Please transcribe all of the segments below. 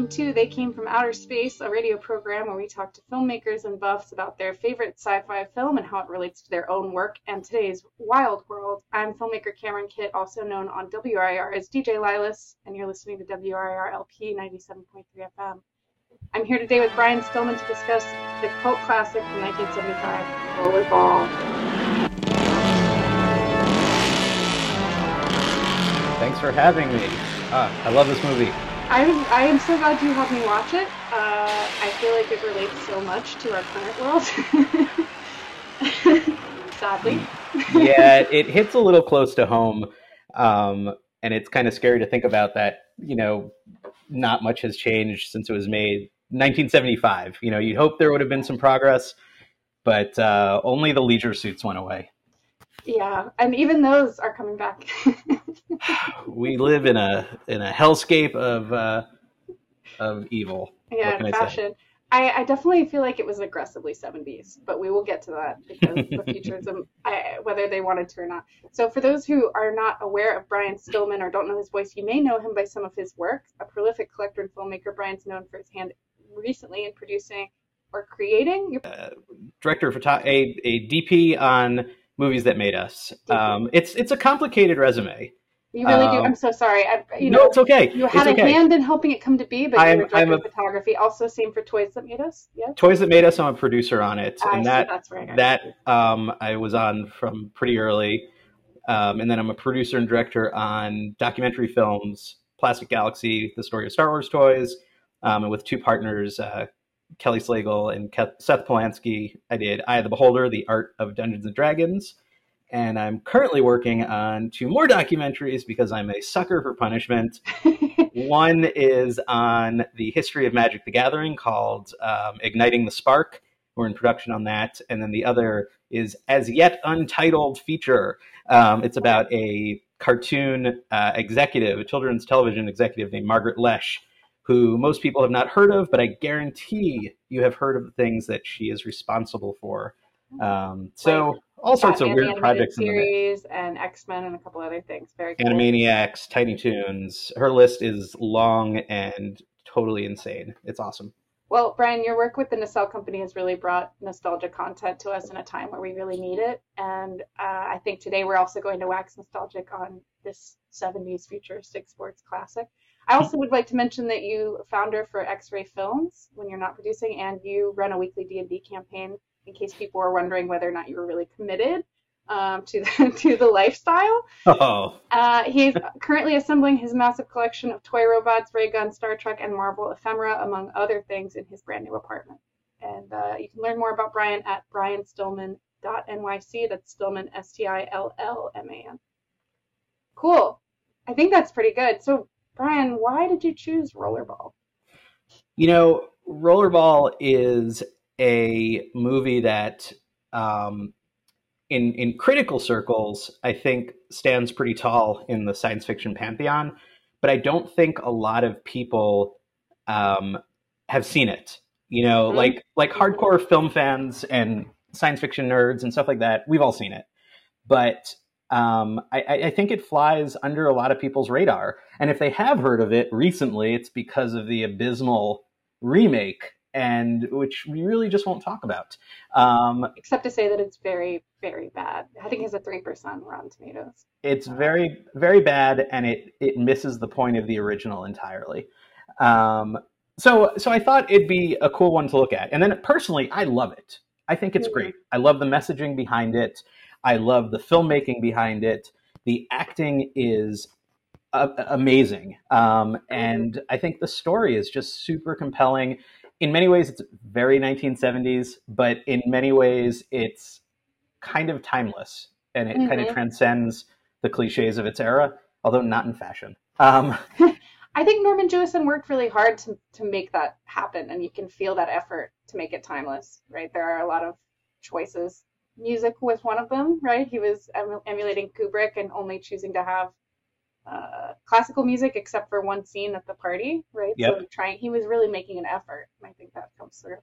Welcome to They Came from Outer Space, a radio program where we talk to filmmakers and buffs about their favorite sci fi film and how it relates to their own work and today's wild world. I'm filmmaker Cameron Kitt, also known on WRIR as DJ Lilas, and you're listening to WRIR LP 97.3 FM. I'm here today with Brian Stillman to discuss the cult classic from 1975, Rollerball. Thanks for having me. Ah, I love this movie. I, I am so glad you helped me watch it. Uh, I feel like it relates so much to our current world. Sadly. yeah, it hits a little close to home. Um, and it's kind of scary to think about that, you know, not much has changed since it was made 1975. You know, you'd hope there would have been some progress, but uh, only the leisure suits went away. Yeah, and even those are coming back. we live in a in a hellscape of uh, of evil. Yeah, fashion. I, I, definitely feel like it was aggressively 70s, but we will get to that because the futurism, I, whether they wanted to or not. So, for those who are not aware of Brian Stillman or don't know his voice, you may know him by some of his work. A prolific collector and filmmaker, Brian's known for his hand recently in producing or creating. Uh, director of photo- a, a DP on movies that made us. Um, it's it's a complicated resume. You really um, do. I'm so sorry. I, you know, no, it's okay. You had it's a okay. hand in helping it come to be, but I'm, you're a director of photography. Also, same for Toys That Made Us. Yeah. Toys That Made Us. I'm a producer on it, I and that that's right. that um, I was on from pretty early, um, and then I'm a producer and director on documentary films, Plastic Galaxy, the story of Star Wars toys, um, and with two partners, uh, Kelly Slagle and Seth Polanski. I did Eye of the Beholder, the art of Dungeons and Dragons and I'm currently working on two more documentaries because I'm a sucker for punishment. One is on the history of Magic the Gathering called um, Igniting the Spark. We're in production on that. And then the other is As Yet Untitled Feature. Um, it's about a cartoon uh, executive, a children's television executive named Margaret Loesch, who most people have not heard of, but I guarantee you have heard of the things that she is responsible for. Um, so all sorts Batman of weird projects series and X-Men and a couple other things. Very cool. Animaniacs, Tiny Toons. Her list is long and totally insane. It's awesome. Well, Brian, your work with the Nacelle Company has really brought nostalgia content to us in a time where we really need it. And uh, I think today we're also going to wax nostalgic on this 70s futuristic sports classic. I also would like to mention that you founder for X-Ray Films when you're not producing, and you run a weekly D&D campaign in case people were wondering whether or not you were really committed um, to the, to the lifestyle. Oh. Uh, he's currently assembling his massive collection of toy robots, ray guns, Star Trek, and Marvel ephemera, among other things, in his brand new apartment. And uh, you can learn more about Brian at brianstillman.nyc. That's Stillman, S T I L L M A N. Cool. I think that's pretty good. So, Brian, why did you choose Rollerball? You know, Rollerball is a movie that, um, in in critical circles, I think stands pretty tall in the science fiction pantheon. But I don't think a lot of people um, have seen it. You know, mm-hmm. like like hardcore film fans and science fiction nerds and stuff like that. We've all seen it, but um, I, I, think it flies under a lot of people's radar. And if they have heard of it recently, it's because of the abysmal remake and which we really just won't talk about. Um, Except to say that it's very, very bad. I think it's a three percent Rotten Tomatoes. It's very, very bad, and it it misses the point of the original entirely. Um, so, so I thought it'd be a cool one to look at. And then personally, I love it. I think it's great. I love the messaging behind it. I love the filmmaking behind it. The acting is amazing. Um, and. I think the story is just super compelling in many ways it's very 1970s, but in many ways it's kind of timeless and it mm-hmm. kind of transcends the cliches of its era, although not in fashion. Um, I think Norman Jewison worked really hard to, to make that happen, and you can feel that effort to make it timeless, right? There are a lot of choices. Music was one of them, right? He was emulating Kubrick and only choosing to have uh, classical music except for one scene at the party, right? Yep. So trying, he was really making an effort, and I think that comes through.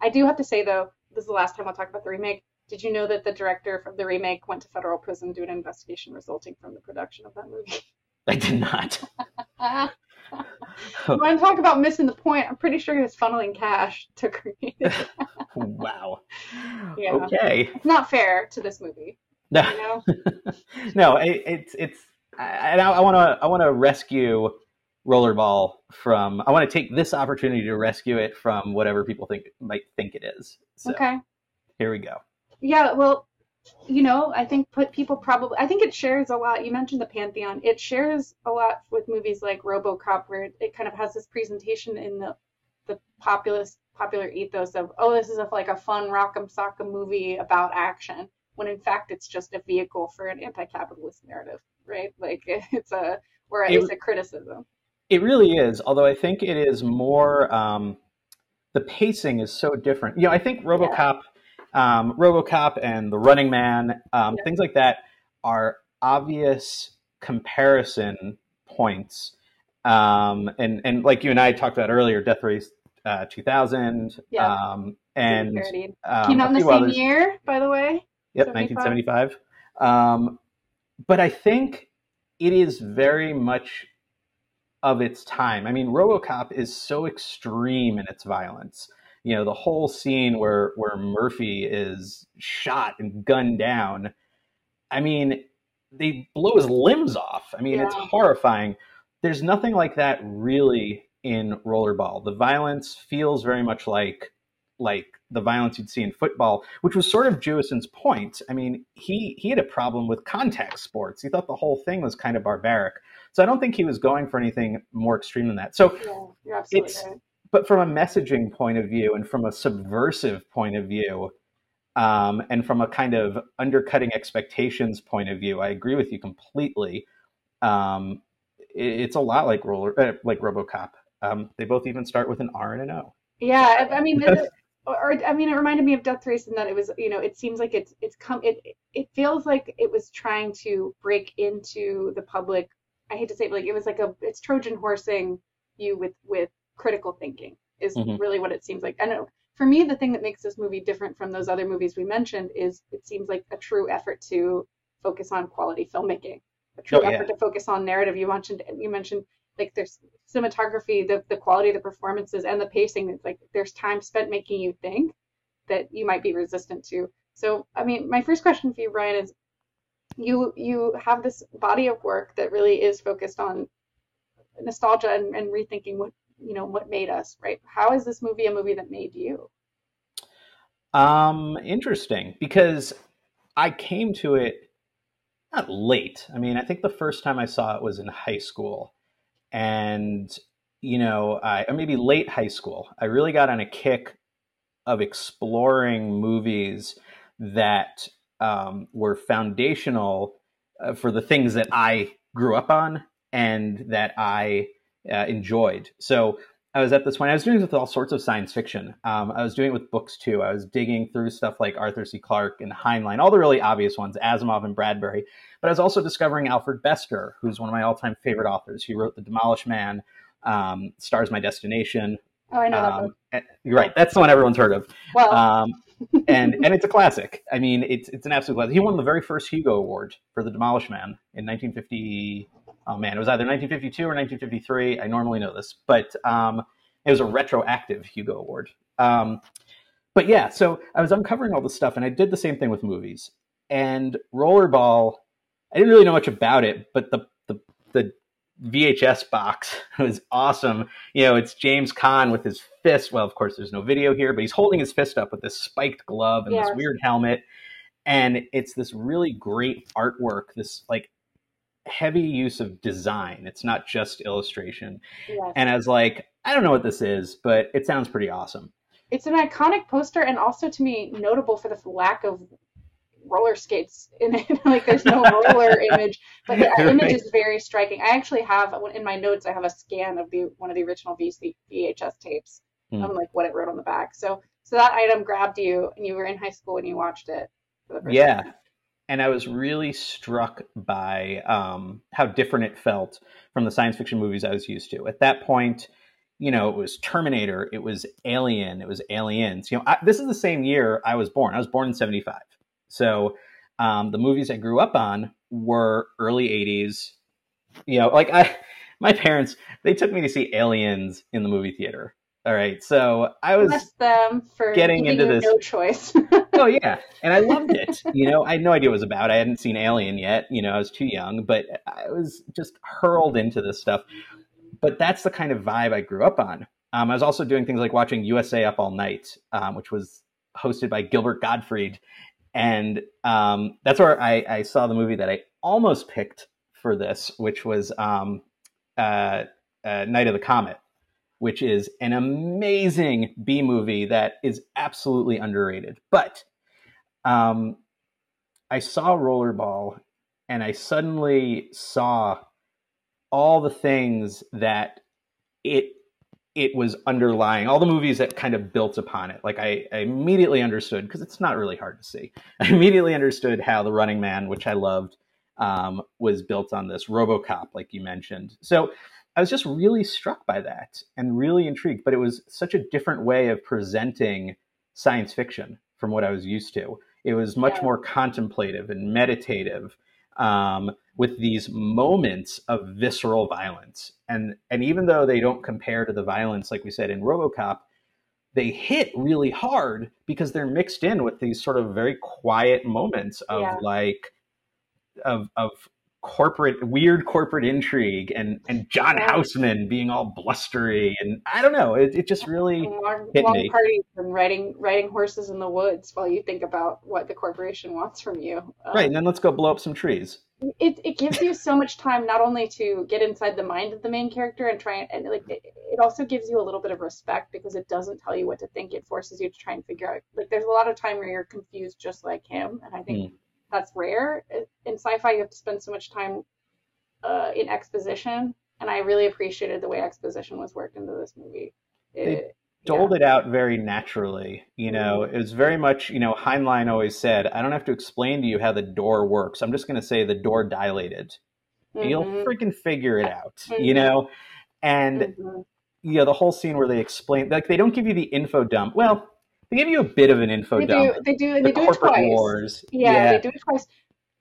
I do have to say though, this is the last time I'll talk about the remake. Did you know that the director of the remake went to federal prison due to an investigation resulting from the production of that movie? I did not. want to talk about missing the point? I'm pretty sure he's funneling cash to create it. wow. Yeah. Okay. It's not fair to this movie. No, You know? no, it, it's it's. I, I want to I want to rescue Rollerball from. I want to take this opportunity to rescue it from whatever people think might think it is. So Okay. here we go. Yeah, well, you know, I think put people probably I think it shares a lot. You mentioned the Pantheon. It shares a lot with movies like RoboCop where it, it kind of has this presentation in the the populist popular ethos of, oh, this is a, like a fun rock'em sock'em movie about action, when in fact it's just a vehicle for an anti-capitalist narrative, right? Like it's a or at It- least a criticism. It really is, although I think it is more. Um, the pacing is so different. You know, I think RoboCop, um, RoboCop, and The Running Man, um, Yeah. things like that, are obvious comparison points. Um, and and like you and I talked about earlier, Death Race uh, 2000, Yeah. um, and um, Came out in the same others. year, by the way. Yep, 1975. Um, but I think it is very much of its time. I mean, RoboCop is so extreme in its violence. You know, the whole scene where where Murphy is shot and gunned down. I mean, they blow his limbs off. I mean, it's horrifying. There's nothing like that really in Rollerball. The violence feels very much like like the violence you'd see in football, which was sort of Jewison's point. I mean, he he had a problem with contact sports. He thought the whole thing was kind of barbaric. So I don't think he was going for anything more extreme than that. So, Yeah, It's- right. but from a messaging point of view and from a subversive point of view, um, and from a kind of undercutting expectations point of view, I agree with you completely. Um, it- it's a lot like roller, uh, like RoboCop. Um, they both even start with an R and an O. Yeah, I mean, or I mean, it reminded me of Death Race in that it was, you know, it seems like it's it's come it it feels like it was trying to break into the public. I hate to say it, but like it was like a it's Trojan horsing you with with critical thinking is Mhm. really what it seems like. And it, for me, the thing that makes this movie different from those other movies we mentioned is it seems like a true effort to focus on quality filmmaking, a true Oh, yeah. effort to focus on narrative. You mentioned you mentioned like there's cinematography, the the quality of the performances and the pacing. It's like there's time spent making you think that you might be resistant to. So I mean, my first question for you, Brian, is you you have this body of work that really is focused on nostalgia and, and rethinking what you know what made us, right? How is this movie a movie that made you? Um, interesting because I came to it not late. I mean, I think the first time I saw it was in high school, and you know, I or maybe late high school. I really got on a kick of exploring movies that um, were foundational uh, for the things that I grew up on and that I uh, enjoyed. So I was at this point. I was doing it with all sorts of science fiction. Um, I was doing it with books too. I was digging through stuff like Arthur C. Clarke and Heinlein, all the really obvious ones, Asimov and Bradbury. But I was also discovering Alfred Bester, who's one of my all-time favorite authors. He wrote The Demolished Man, um, Stars My Destination. Oh, I know that Um, and- you're right. That's the one everyone's heard of. Well, Um, and and it's a classic. I mean, it's it's an absolute classic. He won the very first Hugo Award for The Demolished Man in 1950. Oh man, it was either 1952 or 1953. I normally know this, but um, it was a retroactive Hugo Award. Um, but yeah, so I was uncovering all this stuff, and I did the same thing with movies. And Rollerball, I didn't really know much about it, but the the the VHS box was awesome. You know, it's James Caan with his fist. Well, of course, there's no video here, but he's holding his fist up with this spiked glove and Yes. this weird helmet. And it's this really great artwork, this like heavy use of design. It's not just illustration. yes. And I was like, I don't know what this is, but it sounds pretty awesome. it's an iconic poster and also to me notable for the lack of roller skates in it. like there's no roller image, but the Right. image is very striking. I actually have in my notes. I have a scan of the one of the original VC, VHS tapes. Hmm. Um, like what it wrote on the back. So so that item grabbed you, and you were in high school when you watched it. For the first Yeah. time. And I was really struck by um, how different it felt from the science fiction movies I was used to. At that point, you know, it was Terminator, it was Alien, it was Aliens. You know, I, this is the same year I was born. I was born in '75, so um, the movies I grew up on were early '80s. You know, like I, my parents they took me to see Aliens in the movie theater. All right, so I was Bless them for getting into this- no choice. oh yeah, and I loved it. You know, I had no idea what it was about. I hadn't seen Alien yet. You know, I was too young, but I was just hurled into this stuff. But that's the kind of vibe I grew up on. Um, I was also doing things like watching USA Up All Night, um, which was hosted by Gilbert Gottfried, and um, that's where I, I saw the movie that I almost picked for this, which was um, uh, uh, Night of the Comet, which is an amazing B movie that is absolutely underrated. But um, I saw Rollerball, and I suddenly saw all the things that it it was underlying all the movies that kind of built upon it. Like i, I immediately understood because it's not really hard to see. I immediately understood how the running man which i loved um, was built on this robocop like you mentioned. So i was just really struck by that and really intrigued but it was such a different way of presenting science fiction from what i was used to it was much Yeah. more contemplative and meditative um, with these moments of visceral violence. And and even though they don't compare to the violence, like we said in RoboCop, they hit really hard because they're mixed in with these sort of very quiet moments of Yeah. like of of corporate weird corporate intrigue and and John. Houseman being all blustery and I don't know it, it just really long, hit long me. parties and riding riding horses in the woods while you think about what the corporation wants from you. Um, right and then let's go blow up some trees it, it gives you so much time not only to get inside the mind of the main character and try and, and like it, it also gives you a little bit of respect because it doesn't tell you what to think it forces you to try and figure out like there's a lot of time where you're confused just like him and i think that's rare in sci-fi you have to spend so much time uh, in exposition and i really appreciated the way exposition was worked into this movie it, doled it out very naturally. You know, it was very much, you know, Heinlein always said, I don't have to explain to you how the door works. I'm just going to say the door dilated. And You'll freaking figure it out, you Mhm. know? And, mhm. you know, the whole scene where they explain, like, they don't give you the info dump. Well, they give you a bit of an info they dump. do they do the they do it corporate twice wars. yeah, they do it twice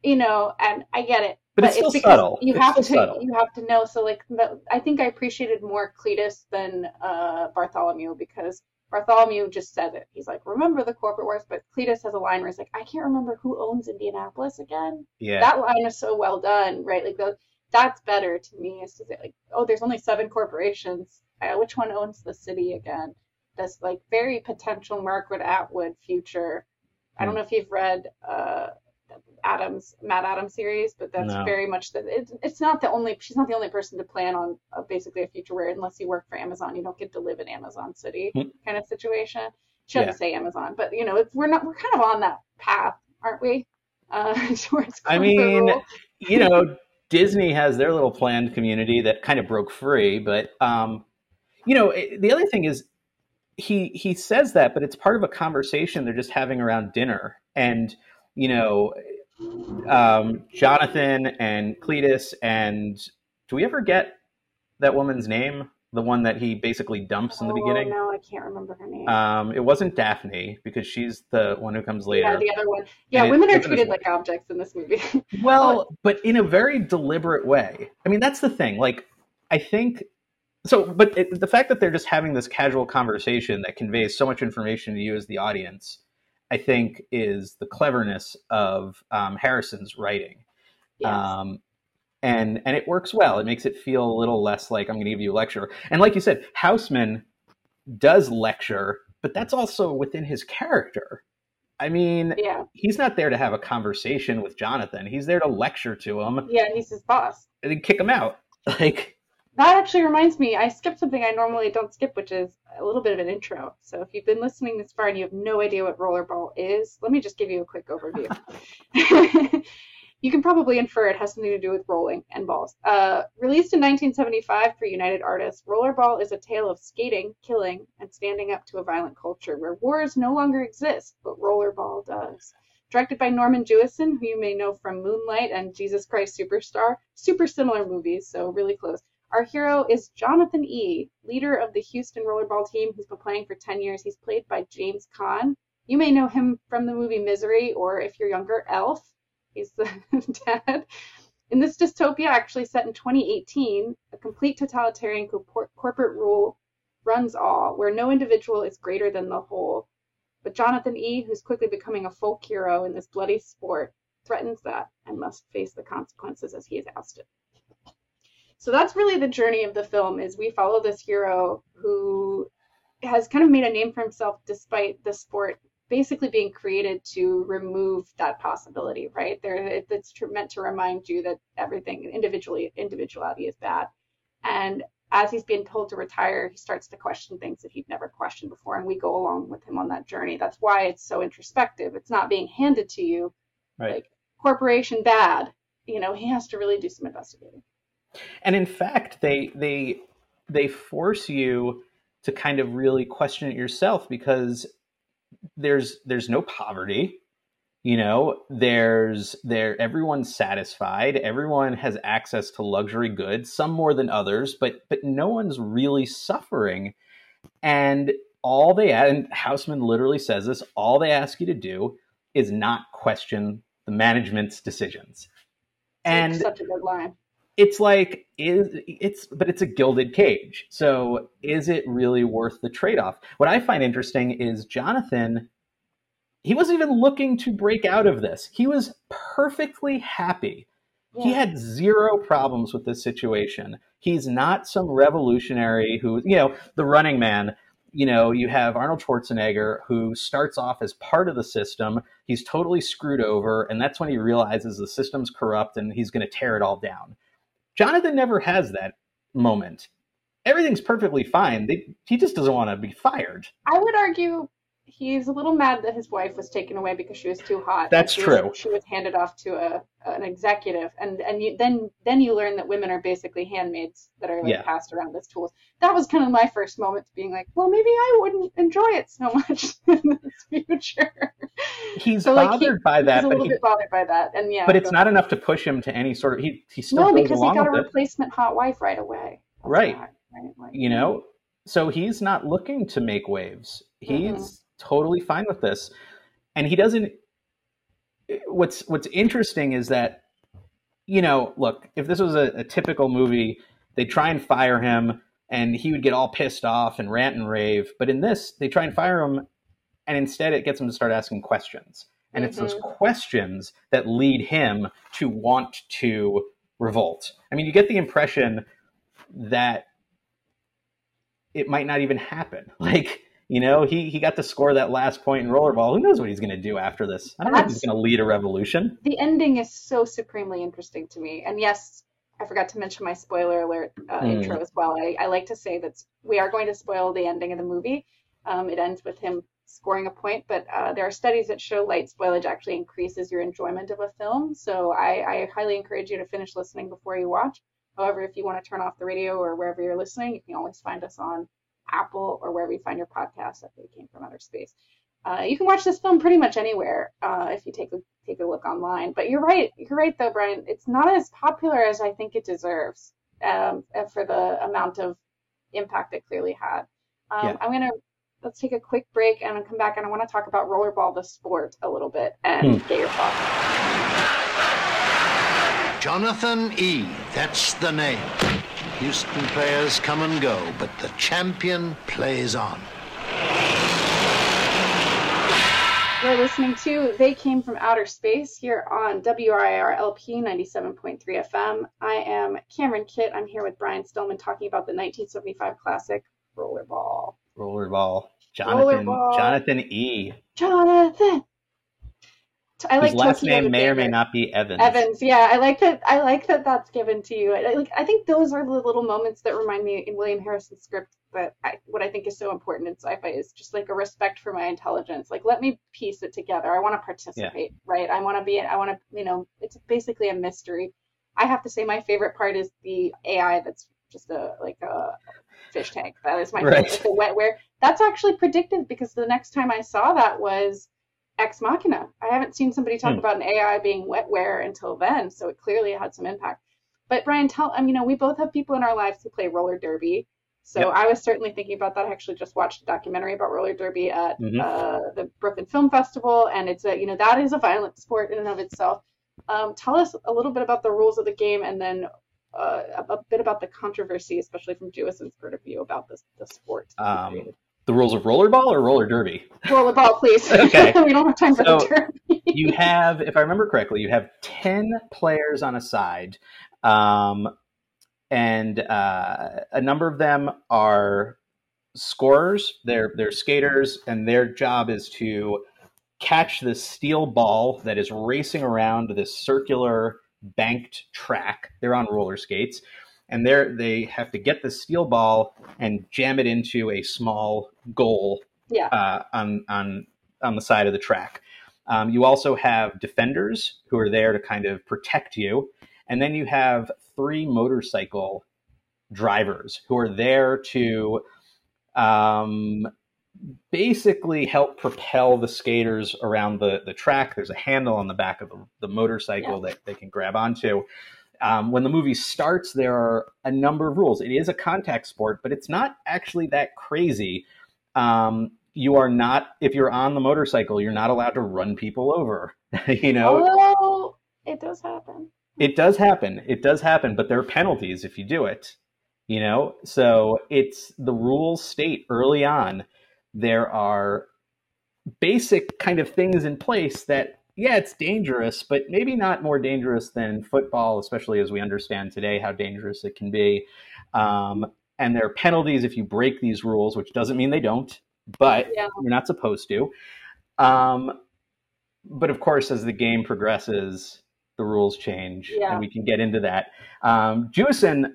you know and i get it But it's still subtle. you It's have to subtle. you have to know so like the, i think i appreciated more cletus than uh bartholomew because bartholomew just said it he's like remember the corporate wars but cletus has a line where he's like i can't remember who owns indianapolis again Yeah. that line is so well done right like the, that's better to me is to say like oh there's only seven corporations uh, which one owns the city again this like very potential margaret atwood future i don't Hmm. know if you've read uh adams MaddAddam series but that's No. very much the it's, it's not the only she's not the only person to plan on uh, basically a future where unless you work for amazon you don't get to live in amazon city Hmm. kind of situation she doesn't say amazon but you know it's, we're not we're kind of on that path aren't we uh towards I mean, you know, Disney has their little planned community that kind of broke free, but um, you know, it, the other thing is he he says that, but it's part of a conversation they're just having around dinner, and you know, um, Jonathan and Cletus and do we ever get that woman's name? The one that he basically dumps in the Oh, beginning. no i can't remember her name Um, it wasn't Daphne because she's the one who comes later. yeah the other one yeah And it- women are treated like objects in this movie Well, but in a very deliberate way. I mean, that's the thing. Like, I think so. But it, the fact that they're just having this casual conversation that conveys so much information to you as the audience, I think, is the cleverness of um, Harrison's writing. yes. Um, and and it works well. It makes it feel a little less like I'm going to give you a lecture. And like you said, Houseman does lecture, but that's also within his character. I mean, yeah he's not there to have a conversation with Jonathan. He's there to lecture to him yeah he's his boss and then kick him out. Like, That actually reminds me, I skipped something I normally don't skip, which is a little bit of an intro. So if you've been listening this far and you have no idea what rollerball is, let me just give you a quick overview. you can probably infer it has something to do with rolling and balls. Uh, released in 1975 for United Artists, Rollerball is a tale of skating, killing, and standing up to a violent culture where wars no longer exist, but rollerball does. Directed by Norman Jewison, who you may know from Moonlight and Jesus Christ Superstar, super similar movies, so really close. Our hero is Jonathan E., leader of the Houston Rollerball team who's been playing for 10 years. He's played by James Caan. You may know him from the movie Misery, or if you're younger, Elf. He's the dad. In this dystopia, actually set in 2018, a complete totalitarian corporate rule runs all, where no individual is greater than the whole. But Jonathan E., who's quickly becoming a folk hero in this bloody sport, threatens that and must face the consequences as he is ousted. So that's really the journey of the film is we follow this hero who has kind of made a name for himself despite the sport basically being created to remove that possibility, right? There, it's meant to remind you that everything individually individuality is bad, and as he's being told to retire, he starts to question things that he'd never questioned before, and we go along with him on that journey. That's why it's so introspective. It's not being handed to you right. like corporation bad. You know, he has to really do some investigating. And in fact, they they they force you to kind of really question it yourself because there's there's no poverty you know? There's there everyone's satisfied. Everyone has access to luxury goods some more than others but but no one's really suffering. And all they and Houseman literally says this all they ask you to do is not question the management's decisions. And such a good line it's like is it's but it's a gilded cage. So is it really worth the trade-off? What i find interesting is jonathan he wasn't even looking to break out of this. He was perfectly happy. Yeah. he had zero problems with this situation. He's not some revolutionary who you know the running man. You know you have arnold schwarzenegger who starts off as part of the system. He's totally screwed over and that's when he realizes the system's corrupt and he's going to tear it all down Jonathan never has that moment. Everything's perfectly fine. They, he just doesn't want to be fired. I would argue he's a little mad that his wife was taken away because she was too hot. That's she true. Was, she was handed off to a an executive, and and you, then then you learn that women are basically handmaids that are like yeah. passed around as tools. That was kind of my first moment to being like, well, maybe I wouldn't enjoy it so much in this future. He's so, bothered he, by that. He's a little he, bit bothered by that, and yeah. But it's not enough to push him to any sort of. He he still no because he got a it. replacement hot wife right away. That's right. right? Like, you know, so he's not looking to make waves. He's mm-hmm totally fine with this. And he doesn't what's what's interesting is that you know, look, if this was a, a typical movie, they'd try and fire him and he would get all pissed off and rant and rave. But in this, they try and fire him and instead it gets him to start asking questions. And mm-hmm. it's those mm-hmm. questions that lead him to want to revolt. I mean, you get the impression that it might not even happen. Like you know, he he got to score that last point in rollerball. Who knows what he's going to do after this? I don't That's, know if he's going to lead a revolution. The ending is so supremely interesting to me. And yes, I forgot to mention my spoiler alert uh, mm. intro as well. I, I like to say that we are going to spoil the ending of the movie. Um, it ends with him scoring a point, but uh, there are studies that show light spoilage actually increases your enjoyment of a film. So I, I highly encourage you to finish listening before you watch. However, if you want to turn off the radio or wherever you're listening, you can always find us on Apple, or wherever you find your podcast that they came from outer space. Uh, you can watch this film pretty much anywhere uh, if you take a take a look online. But you're right, you're right though, Brian. It's not as popular as I think it deserves um, for the amount of impact it clearly had. Um, yeah. I'm gonna let's take a quick break and I'll come back and I want to talk about rollerball the sport a little bit and hmm. get your thoughts. Jonathan E. That's the name. Houston players come and go, but the champion plays on. You're listening to They Came from Outer Space here on WRIR LP 97.3 FM. I am Cameron Kitt. I'm here with Brian Stillman talking about the 1975 classic Rollerball. Rollerball. Jonathan, Rollerball. Jonathan E. Jonathan I like His last Tokyo name may or may not be Evans. Evans, yeah, I like that. I like that that's given to you. I, like, I think those are the little moments that remind me in William Harrison's script that I, what I think is so important in sci-fi is just like a respect for my intelligence. Like, let me piece it together. I want to participate, yeah. right? I want to be. I want to, you know, it's basically a mystery. I have to say, my favorite part is the AI that's just a like a fish tank. That is my right. favorite. The wetware. That's actually predictive because the next time I saw that was Ex Machina. I haven't seen somebody talk hmm. about an AI being wetware until then, so it clearly had some impact. But Brian, tell I mean, you know, we both have people in our lives who play roller derby. So yep. I was certainly thinking about that. I actually just watched a documentary about roller derby at mm-hmm. uh, the Brooklyn Film Festival, and it's a you know that is a violent sport in and of itself. Um, tell us a little bit about the rules of the game, and then uh, a, a bit about the controversy, especially from Jewison's point of view about this the sport. Um, the rules of rollerball or roller derby? Rollerball, please. Okay. we don't have time for So- the derby. you have, if I remember correctly, you have 10 players on a side. Um, and uh, a number of them are scorers. They're, they're skaters, and their job is to catch this steel ball that is racing around this circular banked track. They're on roller skates. And they're, they have to get the steel ball and jam it into a small goal Yeah. uh, on, on, on the side of the track. Um, you also have defenders who are there to kind of protect you. And then you have three motorcycle drivers who are there to um, basically help propel the skaters around the, the track. There's a handle on the back of the, the motorcycle that they can grab onto. Um, when the movie starts, there are a number of rules. It is a contact sport, but it's not actually that crazy. Um, you are not, if you're on the motorcycle, you're not allowed to run people over. you know, Oh, it does happen. it does happen. It does happen, but there are penalties if you do it. You know, so it's the rules state early on there are basic kind of things in place that yeah, it's dangerous, but maybe not more dangerous than football, especially as we understand today how dangerous it can be. Um, and there are penalties if you break these rules, which doesn't mean they don't, but Yeah. you're not supposed to. Um, but of course, as the game progresses, the rules change, Yeah. and we can get into that. Um, Jewison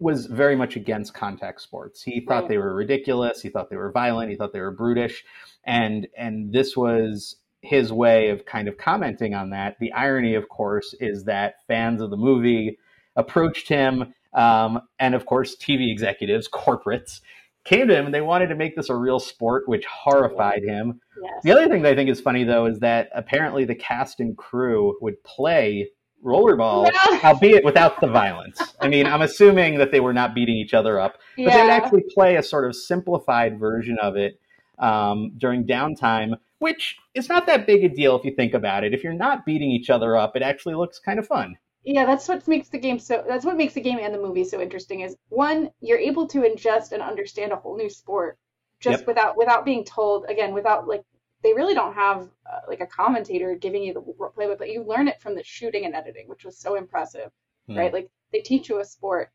was very much against contact sports. He thought Right. they were ridiculous. He thought they were violent. He thought they were brutish, and and this was his way of kind of commenting on that. The irony, of course, is that fans of the movie approached him, um, and of course, TV executives, corporates, came to him and they wanted to make this a real sport, which horrified him. Yes. The other thing that I think is funny, though, is that apparently the cast and crew would play rollerball, Yeah. albeit without the violence. I mean, I'm assuming that they were not beating each other up, but they would actually play a sort of simplified version of it um, during downtime, which is not that big a deal if you think about it. If you're not beating each other up, it actually looks kind of fun. Yeah, that's what makes the game so. That's what makes the game and the movie so interesting. Is one, you're able to ingest and understand a whole new sport just Yep. without without being told. Again, without like they really don't have uh, like a commentator giving you the play with, but you learn it from the shooting and editing, which was so impressive, Hmm. right? Like they teach you a sport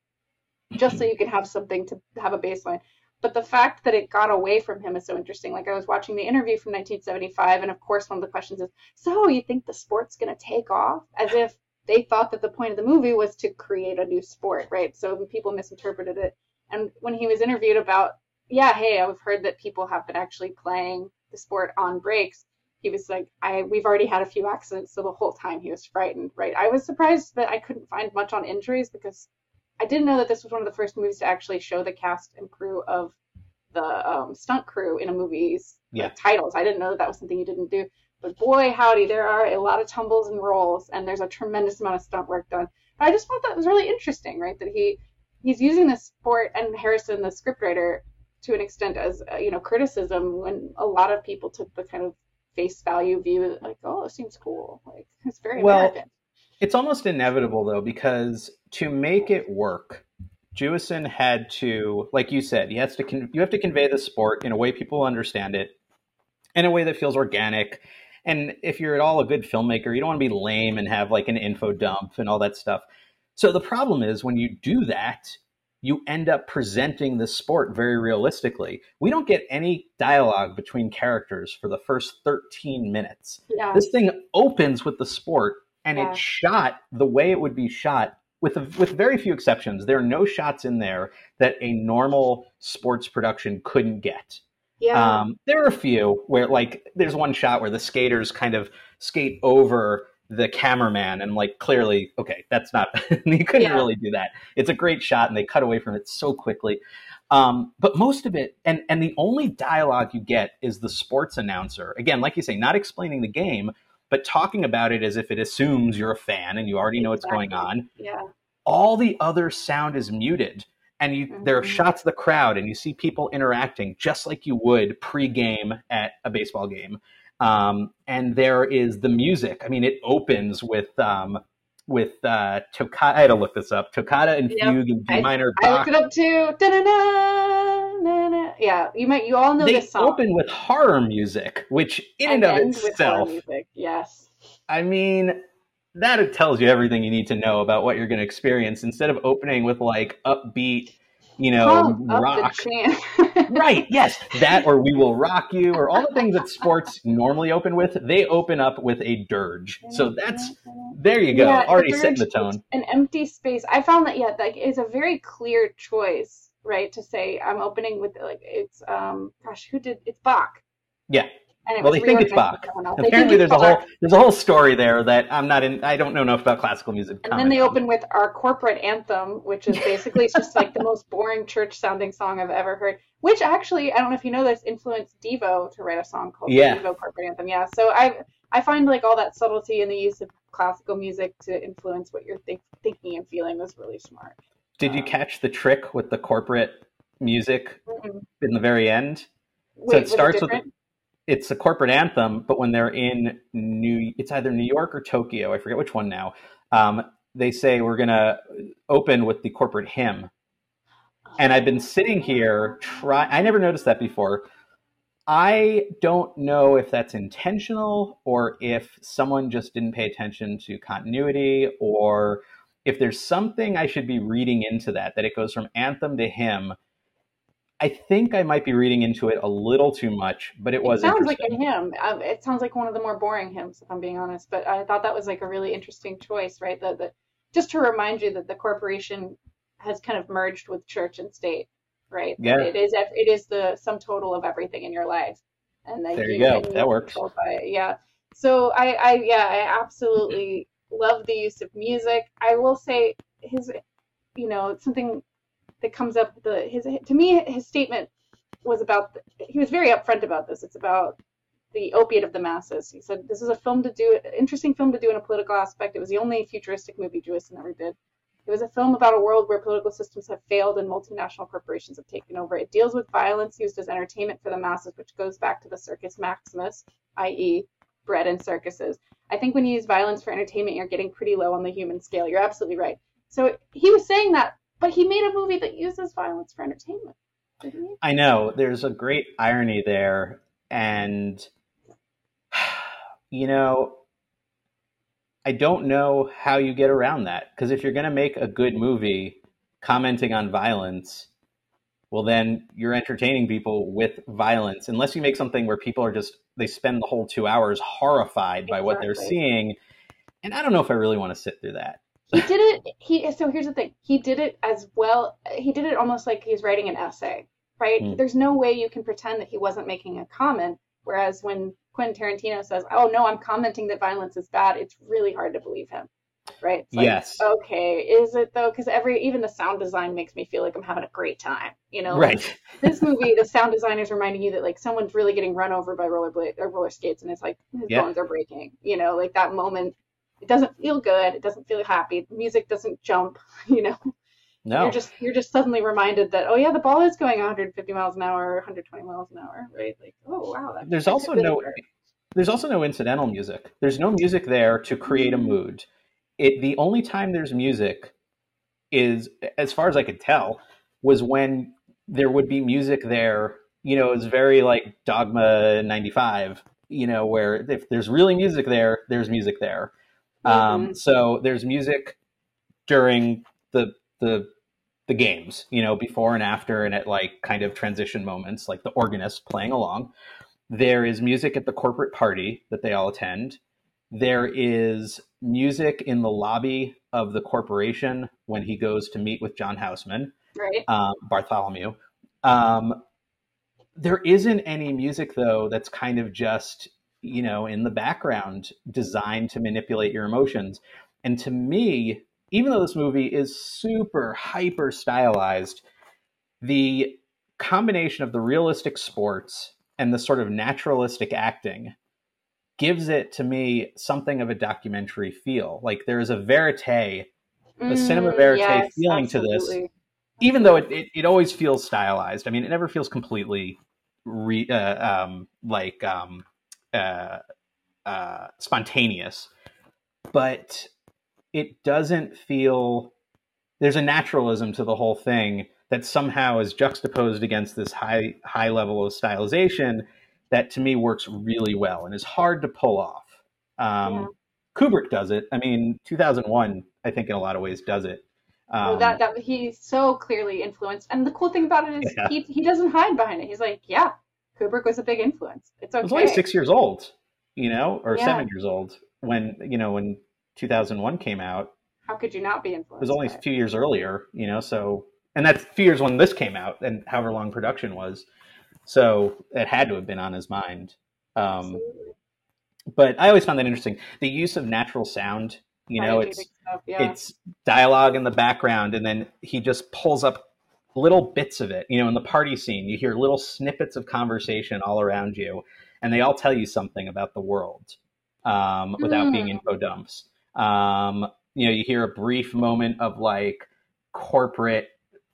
just so you can have something to have a baseline. But the fact that it got away from him is so interesting. Like I was watching the interview from 1975, and of course, one of the questions is, "So you think the sport's going to take off?" As if they thought that the point of the movie was to create a new sport, right? So people misinterpreted it. And when he was interviewed about, yeah, hey, I've heard that people have been actually playing the sport on breaks. He was like, I we've already had a few accidents, so the whole time he was frightened, right? I was surprised that I couldn't find much on injuries because I didn't know that this was one of the first movies to actually show the cast and crew of the um, stunt crew in a movie's Yeah. titles. I didn't know that that was something you didn't do. But boy, howdy, there are a lot of tumbles and rolls, and there's a tremendous amount of stunt work done. But I just thought that was really interesting, right? That he he's using this sport and Harrison, the scriptwriter, to an extent as uh, you know criticism when a lot of people took the kind of face value view, like, oh, it seems cool, like it's very Well, American. It's almost inevitable though, because to make it work, Jewison had to, like you said, he has to con- you have to convey the sport in a way people understand it, in a way that feels organic. And if you're at all a good filmmaker, you don't want to be lame and have like an info dump and all that stuff. So the problem is when you do that, you end up presenting the sport very realistically. We don't get any dialogue between characters for the first 13 minutes Yeah, this thing opens with the sport and Yeah. it's shot the way it would be shot with a, with very few exceptions there are no shots in there that a normal sports production couldn't get. Yeah, um, there are a few where like there's one shot where the skaters kind of skate over the cameraman and like clearly okay that's not you couldn't Yeah. really do that. It's a great shot and they cut away from it so quickly. Um, but most of it and and the only dialogue you get is the sports announcer. Again like you say not explaining the game but talking about it as if it assumes you're a fan and you already know what's going on yeah, all the other sound is muted and you there are Mhm. shots of the crowd and you see people interacting just like you would pre-game at a baseball game Um, and there is the music. I mean, it opens with um, with uh, toccata. I had to look this up. Toccata and Yep. fugue in B I- minor. I Bach. looked it up too. Da-da-da, na-na. Yeah, you might. You all know They this song. open with horror music, which in and and of itself, music. Yes. I mean, that it tells you everything you need to know about what you're going to experience. Instead of opening with like upbeat, you know, rock. right yes that or we will rock you or all the things that sports normally open with they open up with a dirge so that's there you go Yeah, already setting the tone an empty space. I found that yeah, like is a very clear choice, right? To say I'm opening with like it's um gosh, who did it's Bach. Yeah. And well they think it's bach with someone else. They apparently there's a whole there's a whole story there that i'm not in i don't know enough about classical music And then they open with our corporate anthem, which is basically it's just like the most boring church sounding song I've ever heard. Which actually, I don't know if you know this, influenced Devo to write a song called Yeah. Devo Corporate Anthem. Yeah. So I I find like all that subtlety in the use of classical music to influence what you're think, thinking and feeling was really smart. did you um, catch the trick with the corporate music Mm-mm. in the very end Wait, it was starts with- different? It's a corporate anthem, but when they're in New, it's either New York or Tokyo. I forget which one now. Um, they say we're gonna open with the corporate hymn, and I've been sitting here try. I never noticed that before. I don't know if that's intentional or if someone just didn't pay attention to continuity or if there's something I should be reading into that, that it goes from anthem to hymn. I think I might be reading into it a little too much, but it was it sounds like a hymn. Um, it sounds like one of the more boring hymns, if I'm being honest. But I thought that was like a really interesting choice, right? That that just to remind you that the corporation has kind of merged with church and state, right? Yeah. It is. It is the sum total of everything in your life, and that There you go. That works. Yeah. So I, I yeah I absolutely love the use of music. I will say his, you know, something that comes up. The his to me his statement was about the, he was very upfront about this. It's about the opiate of the masses. He said this is a film to do interesting film to do in a political aspect. It was the only futuristic movie Jewison ever did. It was a film about a world where political systems have failed and multinational corporations have taken over. It deals with violence used as entertainment for the masses, which goes back to the circus maximus, i.e., bread and circuses. I think when you use violence for entertainment, you're getting pretty low on the human scale. You're absolutely right. So he was saying that, but he made a movie that uses violence for entertainment. Didn't he? I know there's a great irony there, and you know, I don't know how you get around that because if you're going to make a good movie commenting on violence, well, then you're entertaining people with violence. Unless you make something where people are just they spend the whole two hours horrified by what they're seeing, and I don't know if I really want to sit through that. He did it he so here's the thing he did it as well he did it almost like he's writing an essay right Mm. there's no way you can pretend that he wasn't making a comment whereas when quentin tarantino says oh no i'm commenting that violence is bad it's really hard to believe him right It's like, Yes. okay is it though because every even the sound design makes me feel like i'm having a great time you know Right. this movie, the sound design is reminding you that like someone's really getting run over by rollerblade or roller skates, and it's like his Yeah. bones are breaking. You know, like that moment. It doesn't feel good. It doesn't feel happy. The music doesn't jump. You know, No. you're just you're just suddenly reminded that oh yeah, the ball is going 150 miles an hour, 120 miles an hour, right? Like oh wow. There's also no there's also no incidental music. There's no music there to create a mm-hmm. mood. It the only time there's music is as far as I could tell was when there would be music there, you know, it's very like Dogma 95, you know, where if there's really music there, there's music there. Um, Mhm. so there's music during the the the games, you know, before and after, and at like kind of transition moments, like the organist playing along. There is music at the corporate party that they all attend. There is music in the lobby of the corporation when he goes to meet with John Houseman, right. um, Bartholomew. Um, there isn't any music though that's kind of just you know in the background designed to manipulate your emotions. And to me, even though this movie is super hyper stylized, the combination of the realistic sports and the sort of naturalistic acting gives it to me something of a documentary feel. Like there is a verite, the cinema Mm, verite yes, feeling to this. even though it, it, it always feels stylized. I mean, it never feels completely re, uh, um, like um, uh, uh, spontaneous, but it doesn't feel. There's a naturalism to the whole thing that somehow is juxtaposed against this high high level of stylization that to me works really well and is hard to pull off. Um, yeah. Kubrick does it. I mean, 2001, I think in a lot of ways does it. Um, well, that that he's so clearly influenced, and the cool thing about it is yeah. he he doesn't hide behind it. He's like, yeah, Kubrick was a big influence. It's okay. He was only six years old, you know, or yeah. seven years old when you know when 2001 came out. How could you not be influenced? It was only a few years earlier, you know. So, and that's a few years when this came out, and however long production was. So it had to have been on his mind. Um, but I always found that interesting. The use of natural sound. You know, it's stuff, yeah. it's dialogue in the background, and then he just pulls up little bits of it. You know, in the party scene, you hear little snippets of conversation all around you, and they all tell you something about the world um, without mm. being info dumps. Um, you know, you hear a brief moment of like corporate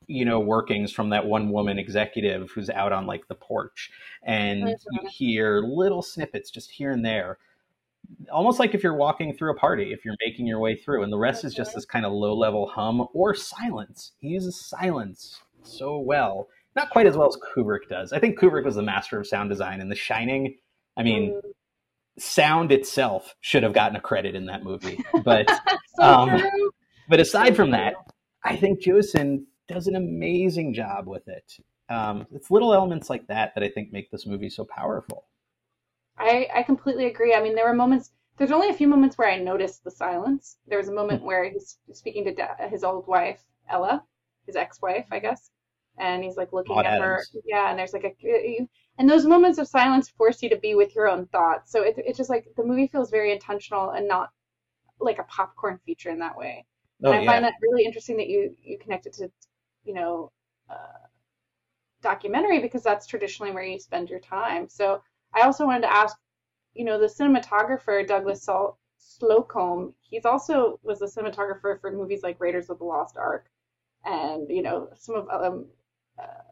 you know workings from that one woman executive who's out on like the porch and you hear little snippets just here and there almost like if you're walking through a party if you're making your way through and the rest is just this kind of low level hum or silence. He uses silence so well. Not quite as well as kubrick does. I think kubrick was the master of sound design in the shining. I mean mm. sound itself should have gotten a credit in that movie but so um, but aside from that i think Jewison does an amazing job with it. Um, it's little elements like that that I think make this movie so powerful. I, I completely agree. I mean, there were moments. There's only a few moments where I noticed the silence. There was a moment hmm. where he's speaking to da- his old wife Ella, his ex-wife, I guess, and he's like looking at Adams. her. Yeah, and there's like a and those moments of silence force you to be with your own thoughts. So it, it's just like the movie feels very intentional and not like a popcorn feature in that way. Oh, and I yeah. find that really interesting that you you connected it to you know, uh, documentary because that's traditionally where you spend your time. So I also wanted to ask, you know, the cinematographer Douglas Sal- Slocombe, he's also was a cinematographer for movies like Raiders of the Lost Ark, and you know some of um, uh,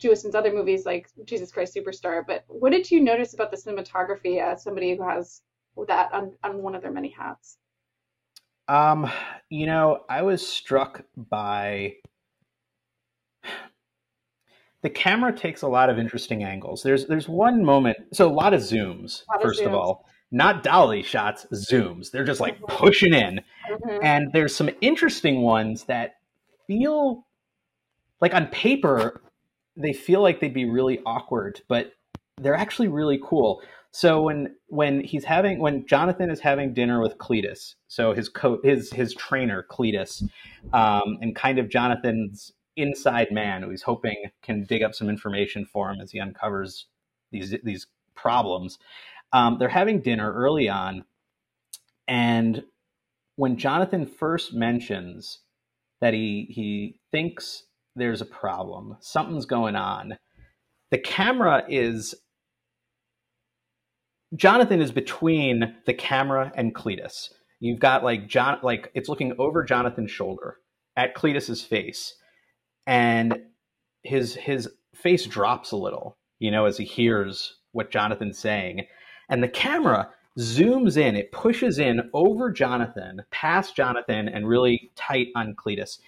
Jewison's other movies like Jesus Christ Superstar. But what did you notice about the cinematography as somebody who has that on, on one of their many hats? Um, you know, I was struck by the camera takes a lot of interesting angles. There's there's one moment, so a lot of zooms. Lot first of, zooms. of, all, not dolly shots, zooms. They're just like mm-hmm. pushing in, mm-hmm. and there's some interesting ones that feel like on paper they feel like they'd be really awkward, but they're actually really cool. So when when he's having when Jonathan is having dinner with Cletus, so his co his his trainer Cletus, um, and kind of Jonathan's inside man who he's hoping can dig up some information for him as he uncovers these these problems. Um, they're having dinner early on, and when Jonathan first mentions that he he thinks there's a problem, something's going on, the camera is Jonathan is between the camera and Cletus. You've got like John, like it's looking over Jonathan's shoulder at Cletus's face, and his his face drops a little, you know, as he hears what Jonathan's saying, and the camera zooms in, it pushes in over Jonathan, past Jonathan, and really tight on Cletus,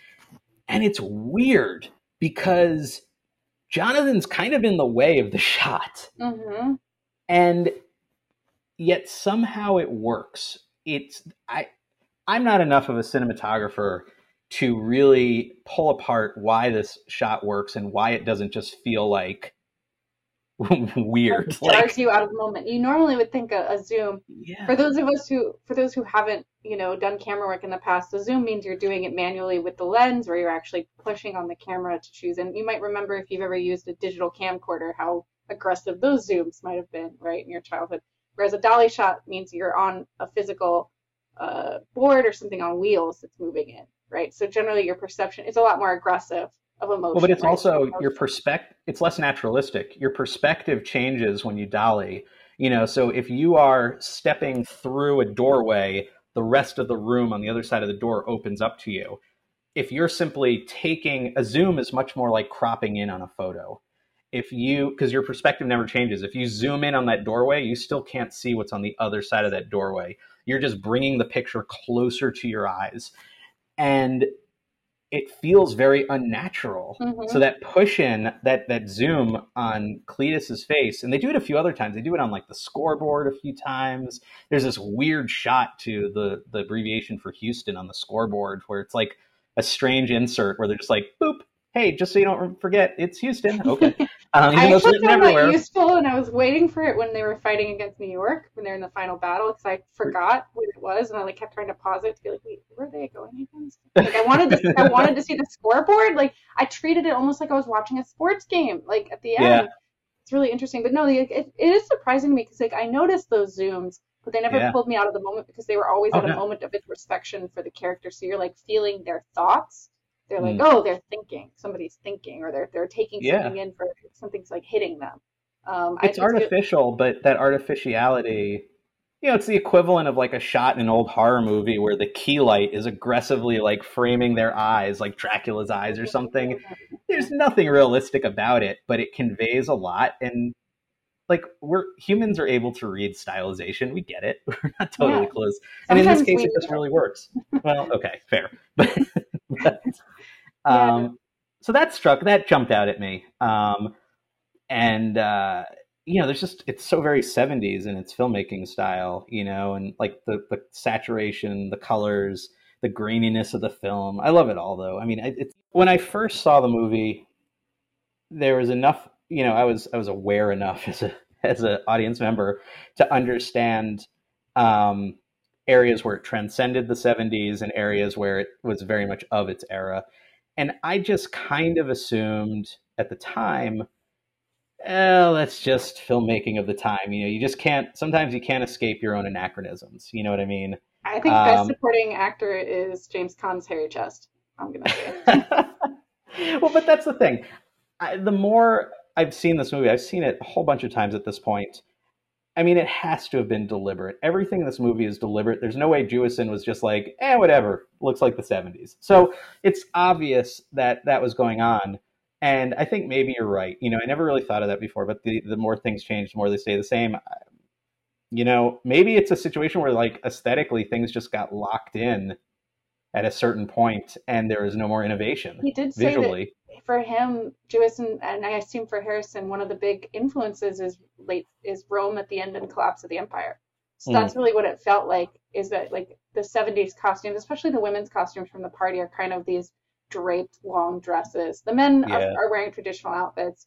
and it's weird because Jonathan's kind of in the way of the shot, mm-hmm. and yet somehow it works. It's I I'm not enough of a cinematographer to really pull apart why this shot works and why it doesn't just feel like weird. It like, you out of the moment. You normally would think a, a, zoom. Yeah. For those of us who, for those who haven't, you know, done camera work in the past, the zoom means you're doing it manually with the lens, where you're actually pushing on the camera to choose. And you might remember if you've ever used a digital camcorder, how aggressive those zooms might have been, right, in your childhood. Whereas a dolly shot means you're on a physical uh, board or something on wheels that's moving in right? So generally, your perception is a lot more aggressive of emotion. Well, but it's right? also your perspective. It's less naturalistic. Your perspective changes when you dolly. You know, so if you are stepping through a doorway, the rest of the room on the other side of the door opens up to you. If you're simply taking a zoom, is much more like cropping in on a photo. if you because your perspective never changes if you zoom in on that doorway you still can't see what's on the other side of that doorway you're just bringing the picture closer to your eyes and it feels very unnatural. Mhm. so that push in that that zoom on cletus's face and they do it a few other times. They do it on like the scoreboard a few times. There's this weird shot to the the abbreviation for houston on the scoreboard where it's like a strange insert where they're just like boop hey just so you don't forget it's houston okay um, even I though it's actually written found everywhere that useful, and I was waiting for it when they were fighting against New York when they're in the final battle because I forgot what it was, and I like kept trying to pause it to be like, wait, where are they going against? Like I wanted to, I wanted to see the scoreboard. Like I treated it almost like I was watching a sports game. Like at the end, Yeah. it's really interesting. But no, like, it, it is surprising to me because like I noticed those zooms, but they never Yeah. pulled me out of the moment because they were always Oh, at a no. moment of introspection for the character. So you're like feeling their thoughts. They're like, Mm. oh, they're thinking. Somebody's thinking, or they're they're taking Yeah. something in for something's like hitting them. Um, it's artificial, but that artificiality, you know, it's the equivalent of like a shot in an old horror movie where the key light is aggressively like framing their eyes, like Dracula's eyes or something. There's nothing realistic about it, but it conveys a lot. And like we're humans are able to read stylization. We get it. We're not totally Yeah. close. And in this case, we- it just really works. Well, okay, fair. But, but Yeah. um, so that struck that jumped out at me. Um, and uh, you know, there's just it's so very 70s in its filmmaking style, you know, and like the the saturation, the colors, the graininess of the film. I love it all, though. I mean, it, when I first saw the movie, there was enough, you know, I was I was aware enough as a as an audience member to understand um, areas where it transcended the 70s and areas where it was very much of its era. And I just kind of assumed at the time, oh, that's just filmmaking of the time. You know, you just can't, sometimes you can't escape your own anachronisms. You know what I mean? I think best um, supporting actor is James Caan's Harry Chest. I'm gonna say. well, but that's the thing. I, the more I've seen this movie, I've seen it a whole bunch of times at this point. I mean, it has to have been deliberate. Everything in this movie is deliberate. There's no way Jewison was just like, eh, whatever. Looks like the 70s. So it's obvious that that was going on. And I think maybe you're right. You know, I never really thought of that before, but the, the more things change, the more they stay the same. You know, maybe it's a situation where, like, aesthetically, things just got locked in at a certain point and there is no more innovation He did say that visually. for him, Jewison, and I assume for Harrison, one of the big influences is late is Rome at the end and collapse of the empire. So Mm. that's really what it felt like. Is that like the '70s costumes, especially the women's costumes from the party, are kind of these draped long dresses. The men Yeah. are, are wearing traditional outfits,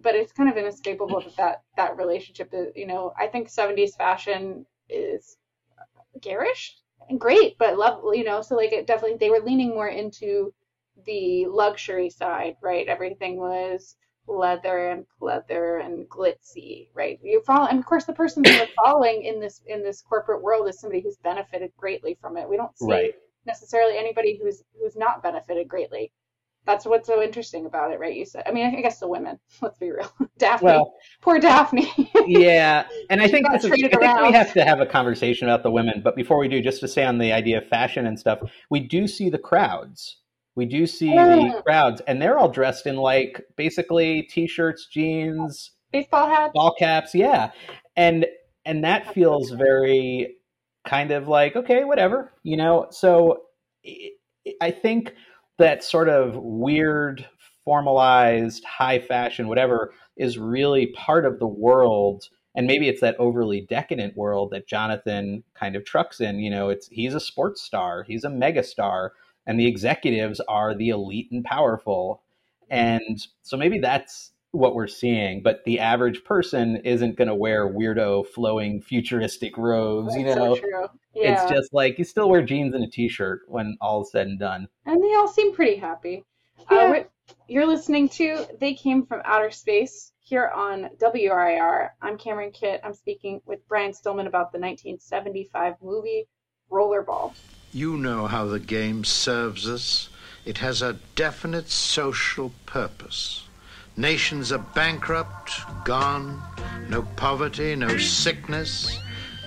but it's kind of inescapable that that, that relationship is. You know, I think '70s fashion is garish and great, but love. You know, so like it definitely they were leaning more into the luxury side, right? Everything was leather and pleather and glitzy, right? You follow, and of course, the person that we're following in this in this corporate world is somebody who's benefited greatly from it. We don't see Right. necessarily anybody who's who's not benefited greatly. That's what's so interesting about it, right? You said, I mean, I guess the women. Let's be real, Daphne, Well, poor Daphne. yeah, and I think got this is, I think we have to have a conversation about the women. But before we do, just to say on the idea of fashion and stuff, we do see the crowds. We do see the Mm. crowds, and they're all dressed in like basically t-shirts, jeans, Baseball hats. ball caps, yeah, and and that feels very kind of like okay, whatever, you know. So I think that sort of weird, formalized, high fashion, whatever, is really part of the world. And maybe it's that overly decadent world that Jonathan kind of trucks in. You know, it's he's a sports star, he's a megastar, and the executives are the elite and powerful. And so maybe that's what we're seeing, but the average person isn't going to wear weirdo flowing futuristic robes, you know. so true. Yeah. It's just like you still wear jeans and a t-shirt when all's said and done. And they all seem pretty happy. Yeah. Uh, we're- you're listening to They Came from Outer Space here on WRIR. I'm Cameron Kitt. I'm speaking with Brian Stillman about the 1975 movie Rollerball. You know how the game serves us. It has a definite social purpose. Nations are bankrupt, gone, no poverty, no sickness.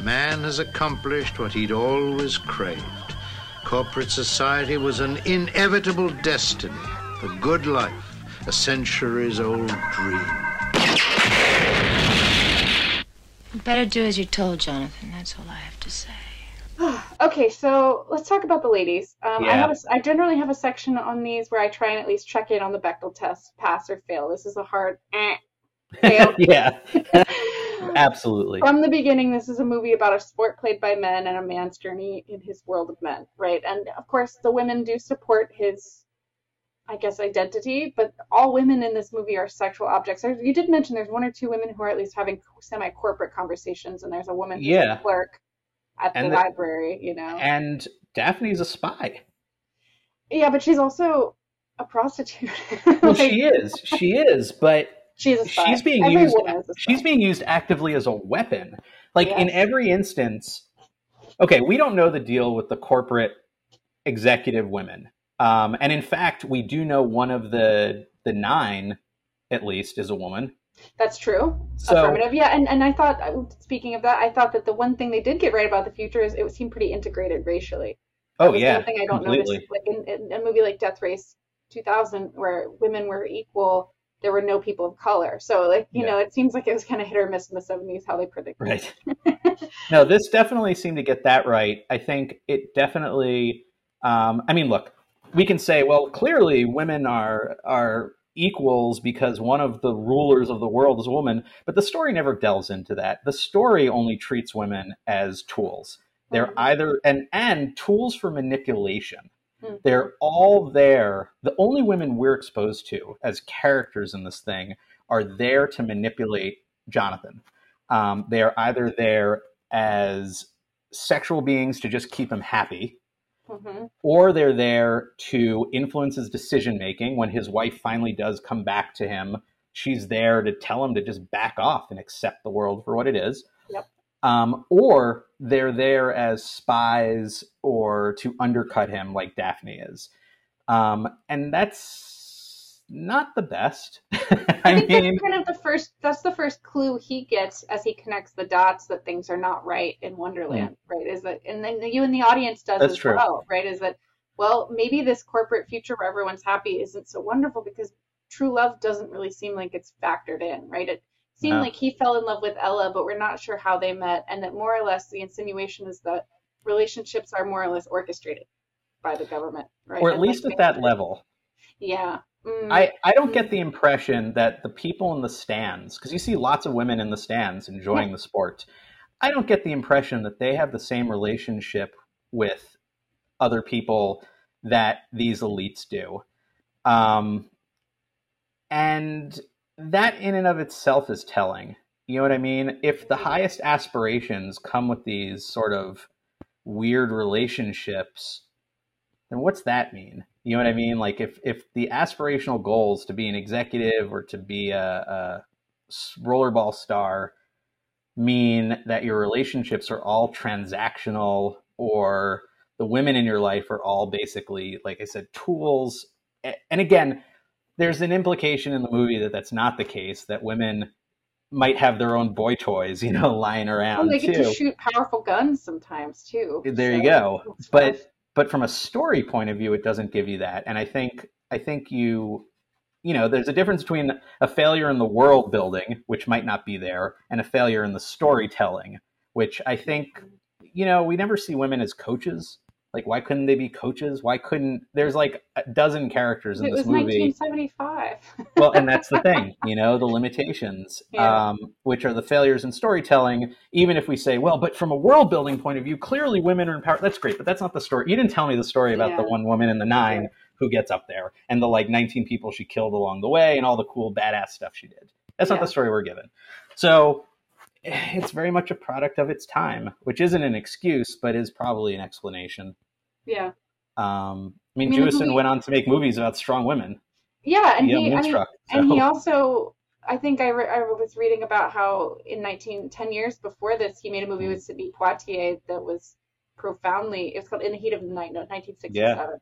Man has accomplished what he'd always craved. Corporate society was an inevitable destiny, the good life, a centuries old dream. You better do as you're told, Jonathan. That's all I have to say okay, so let's talk about the ladies. Um, I have a, I generally have a section on these where I try and at least check in on the Bechdel test, pass or fail. This is a hard eh, fail. yeah, absolutely. From the beginning, this is a movie about a sport played by men and a man's journey in his world of men, right? And of course, the women do support his, I guess, identity, but all women in this movie are sexual objects. You did mention there's one or two women who are at least having semi-corporate conversations, and there's a woman who's Yeah. a clerk at the, And the- library, you know. And Daphne's a spy. yeah, but she's also a prostitute. Well, she is. She is, but She's she's being Every used a spy. she's being used actively as a weapon like in every instance okay we don't know the deal with the corporate executive women um, and in fact we do know one of the the nine at least is a woman That's true. So- Affirmative. Yeah, and, and I thought, uh, speaking of that, I thought that the one thing they did get right about the future is it seemed pretty integrated racially. Oh yeah one thing I don't completely notice, like in, in a movie like Death Race 2000, where women were equal, there were no people of color. So, like, you Yeah. know, it seems like it was kind of hit or miss in the 70s how they predicted. right no this definitely seemed to get that right i think it definitely um, i mean look we can say well clearly women are are equals because one of the rulers of the world is a woman but the story never delves into that. The story only treats women as tools. They're Mhm. either and and tools for manipulation. Mhm. they're all there. The only women we're exposed to as characters in this thing are there to manipulate jonathan. Um, they are either there as sexual beings to just keep him happy hmm or they're there to influence his decision making when his wife finally does come back to him she's there to tell him to just back off and accept the world for what it is. Yep. um, or they're there as spies or to undercut him like daphne is. Um, and that's not the best I think mean that's kind of the first. That's the first clue he gets as he connects the dots that things are not right in Wonderland, mm. right? Is that, and then you and the audience does That's as true. well, right? Is that, well, maybe this corporate future where everyone's happy isn't so wonderful because true love doesn't really seem like it's factored in, right? It seemed No. like he fell in love with Ella, but we're not sure how they met, and that more or less the insinuation is that relationships are more or less orchestrated by the government, right? or at And, least like, at that level Yeah. Mm, I, I don't get the impression that the people in the stands, because you see lots of women in the stands enjoying the sport, I don't get the impression that they have the same relationship with other people that these elites do. Um, and that in and of itself is telling. You know what I mean? If the highest aspirations come with these sort of weird relationships, then what's that mean? You know what I mean? Like if if the aspirational goals to be an executive or to be a rollerball star mean that your relationships are all transactional or the women in your life are all basically like I said tools and again there's an implication in the movie that that's not the case that women might have their own boy toys you know lying well, around they get too to shoot powerful guns sometimes too. There you go. But. But from a story point of view, it doesn't give you that. And I think I think you you know there's a difference between a failure in the world building, which might not be there, and a failure in the storytelling, which I think you know we never see women as coaches. Like why couldn't they be coaches? Why couldn't there's like a dozen characters in it this was movie? 1975. well, and that's the thing, you know, the limitations, Yeah. um, which are the failures in storytelling. Even if we say, well, but from a world building point of view, clearly women are in power. That's great, but that's not the story. You didn't tell me the story about the one woman in the nine who gets up there and the like 19 people she killed along the way and all the cool badass stuff she did. That's not the story we're given. So it's very much a product of its time, which isn't an excuse, but is probably an explanation. yeah. Um, I mean, I mean, Jewison went on to make movies about strong women. Yeah, and Yeah, he, I mean, Moonstruck. and he also, I think I, re- I was reading about how in 19, 10 years before this, he made a movie with Sidney Poitier that was profoundly, it was called In the Heat of the Night, no, 1967,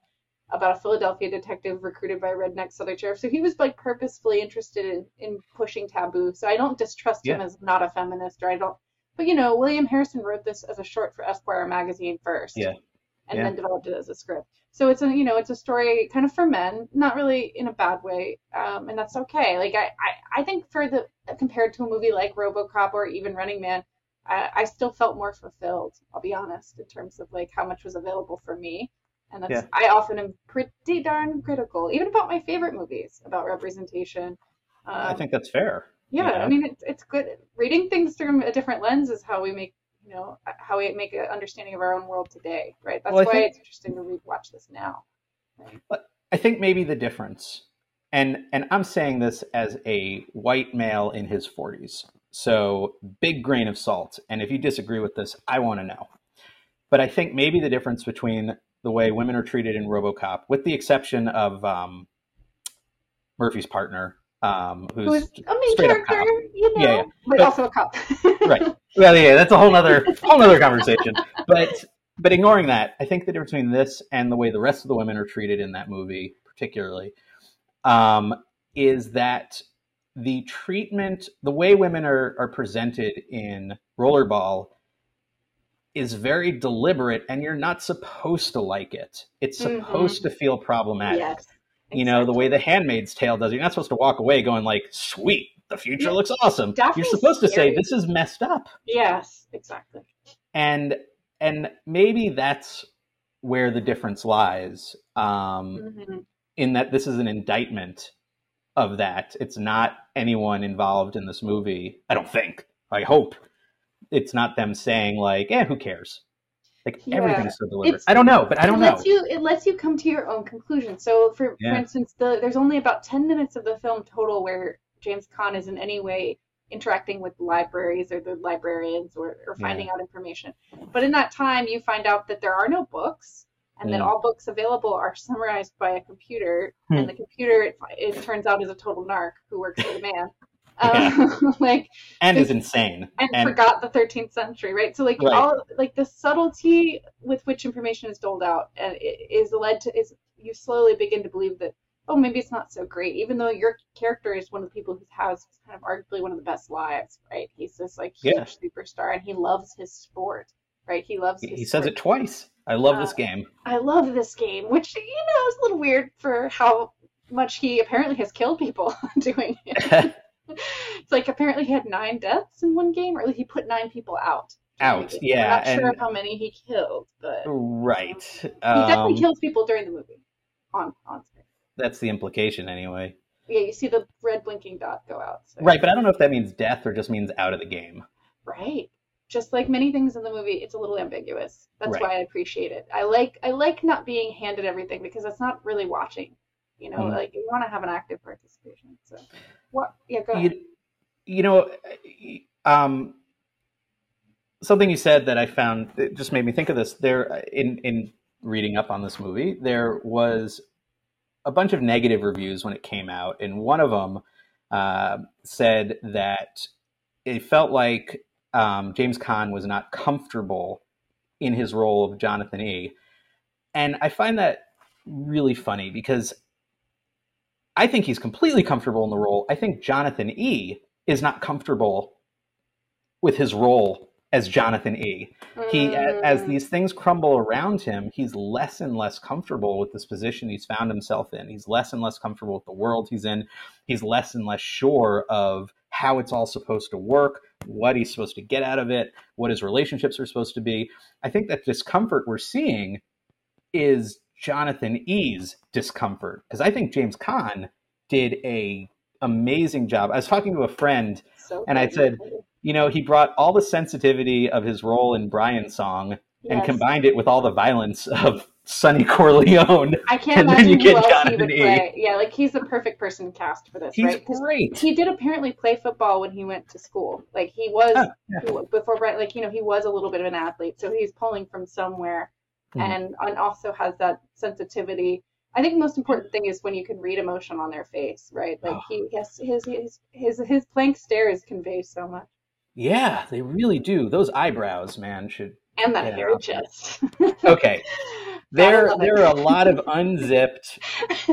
about a Philadelphia detective recruited by a redneck Southern sheriff. So he was like purposefully interested in, in pushing taboo. So I don't distrust him as not a feminist, or I don't, but you know, William Harrison wrote this as a short for Esquire magazine first. Yeah. And Yeah. then developed it as a script. So it's a you know it's a story kind of for men, not really in a bad way, um, and that's okay. Like I, I I think for the compared to a movie like RoboCop or even Running Man, I, I still felt more fulfilled. I'll be honest in terms of like how much was available for me. And that's Yeah. I often am pretty darn critical, even about my favorite movies about representation. Um, I think that's fair. yeah, Yeah. I mean, it's it's good. Reading things through a different lens is how we make, you know, how we make an understanding of our own world today, right? That's Well, why think- it's interesting to rewatch this now. I think maybe the difference, and and I'm saying this as a white male in his 40s, so big grain of salt. And if you disagree with this, I want to know. But I think maybe the difference between the way women are treated in RoboCop, with the exception of um, Murphy's partner, um, who's, Who's a main character, you know, Yeah, yeah. but, But- also a cop. right. Well, yeah, that's a whole other whole other conversation. But but ignoring that, I think the difference between this and the way the rest of the women are treated in that movie, particularly, um, is that the treatment, the way women are are presented in Rollerball, is very deliberate, and you're not supposed to like it. It's Mhm. supposed to feel problematic. yes. You know, the way the Handmaid's Tale does. You're not supposed to walk away going like, "Sweet, the future Yeah. looks awesome." You're supposed to say, "This is messed up." Yes, exactly. and and maybe that's where the difference lies um, hmm in that this is an indictment of that it's not anyone involved in this movie i don't think i hope it's not them saying like eh who cares like Yeah, everything's so deliberate it's- i don't know but i don't it know you it lets you come to your own conclusion. So for Yeah. for instance, the there's only about ten minutes of the film total where James Caan is in any way interacting with libraries or the librarians or, or finding out information. But in that time you find out that there are no books and that Mm. all books available are summarized by a computer Hmm. and the computer it, it turns out is a total narc who works for the man. Yeah. Um, like and is insane and, and forgot the 13th century, right? So like Right. all like the subtlety with which information is doled out and it is led to is you slowly begin to believe that oh maybe it's not so great, even though your character is one of the people who has kind of arguably one of the best lives, right? He's this like huge Yeah. superstar and he loves his sport, right? He loves. he His he says sport. it twice i love Uh, this game I love this game, which you know is a little weird for how much he apparently has killed people doing it. it's like apparently he had nine deaths in one game, or at least he put nine people out. Out, yeah, We're not sure and- of how many he killed, but right he definitely um, kills people during the movie on on screen. that's the implication anyway Yeah, you see the red blinking dot go out. So. right but i don't know if that means death or just means out of the game Right. Just like many things in the movie, it's a little ambiguous. That's Right. why I appreciate it. I like I like not being handed everything because that's not really watching. You know, Mhm. like you want to have an active participation. So, what? Yeah, go ahead. you, you know um something you said that i found it just made me think of this there in in reading up on this movie there was a bunch of negative reviews when it came out and one of them uh, said that it felt like um, james Caan was not comfortable in his role of jonathan e and i find that really funny because I think he's completely comfortable in the role. I think Jonathan E is not comfortable with his role as Jonathan E. He, a- as Mm, these things crumble around him, he's less and less comfortable with this position he's found himself in. He's less and less comfortable with the world he's in. He's less and less sure of how it's all supposed to work, what he's supposed to get out of it, what his relationships are supposed to be. I think that discomfort we're seeing is Jonathan E's discomfort because I think James Caan did a amazing job. I was talking to a friend, so and I said, you know, he brought all the sensitivity of his role in Brian's song and combined it with all the violence of Sonny Corleone. I can't and imagine who else he would E. play. Yeah, like he's the perfect person cast for this, He's right? great. He did apparently play football when he went to school. Like he was Oh, yeah. before Brian, like you know, he was a little bit of an athlete, so he's pulling from somewhere, Mhm. and and also has that sensitivity. I think the most important thing is when you can read emotion on their face, right? Like Oh. he has his his his his blank stares convey so much, Yeah, they really do. Those eyebrows, man, should. and that hairy chest. Okay, there it. there are a lot of unzipped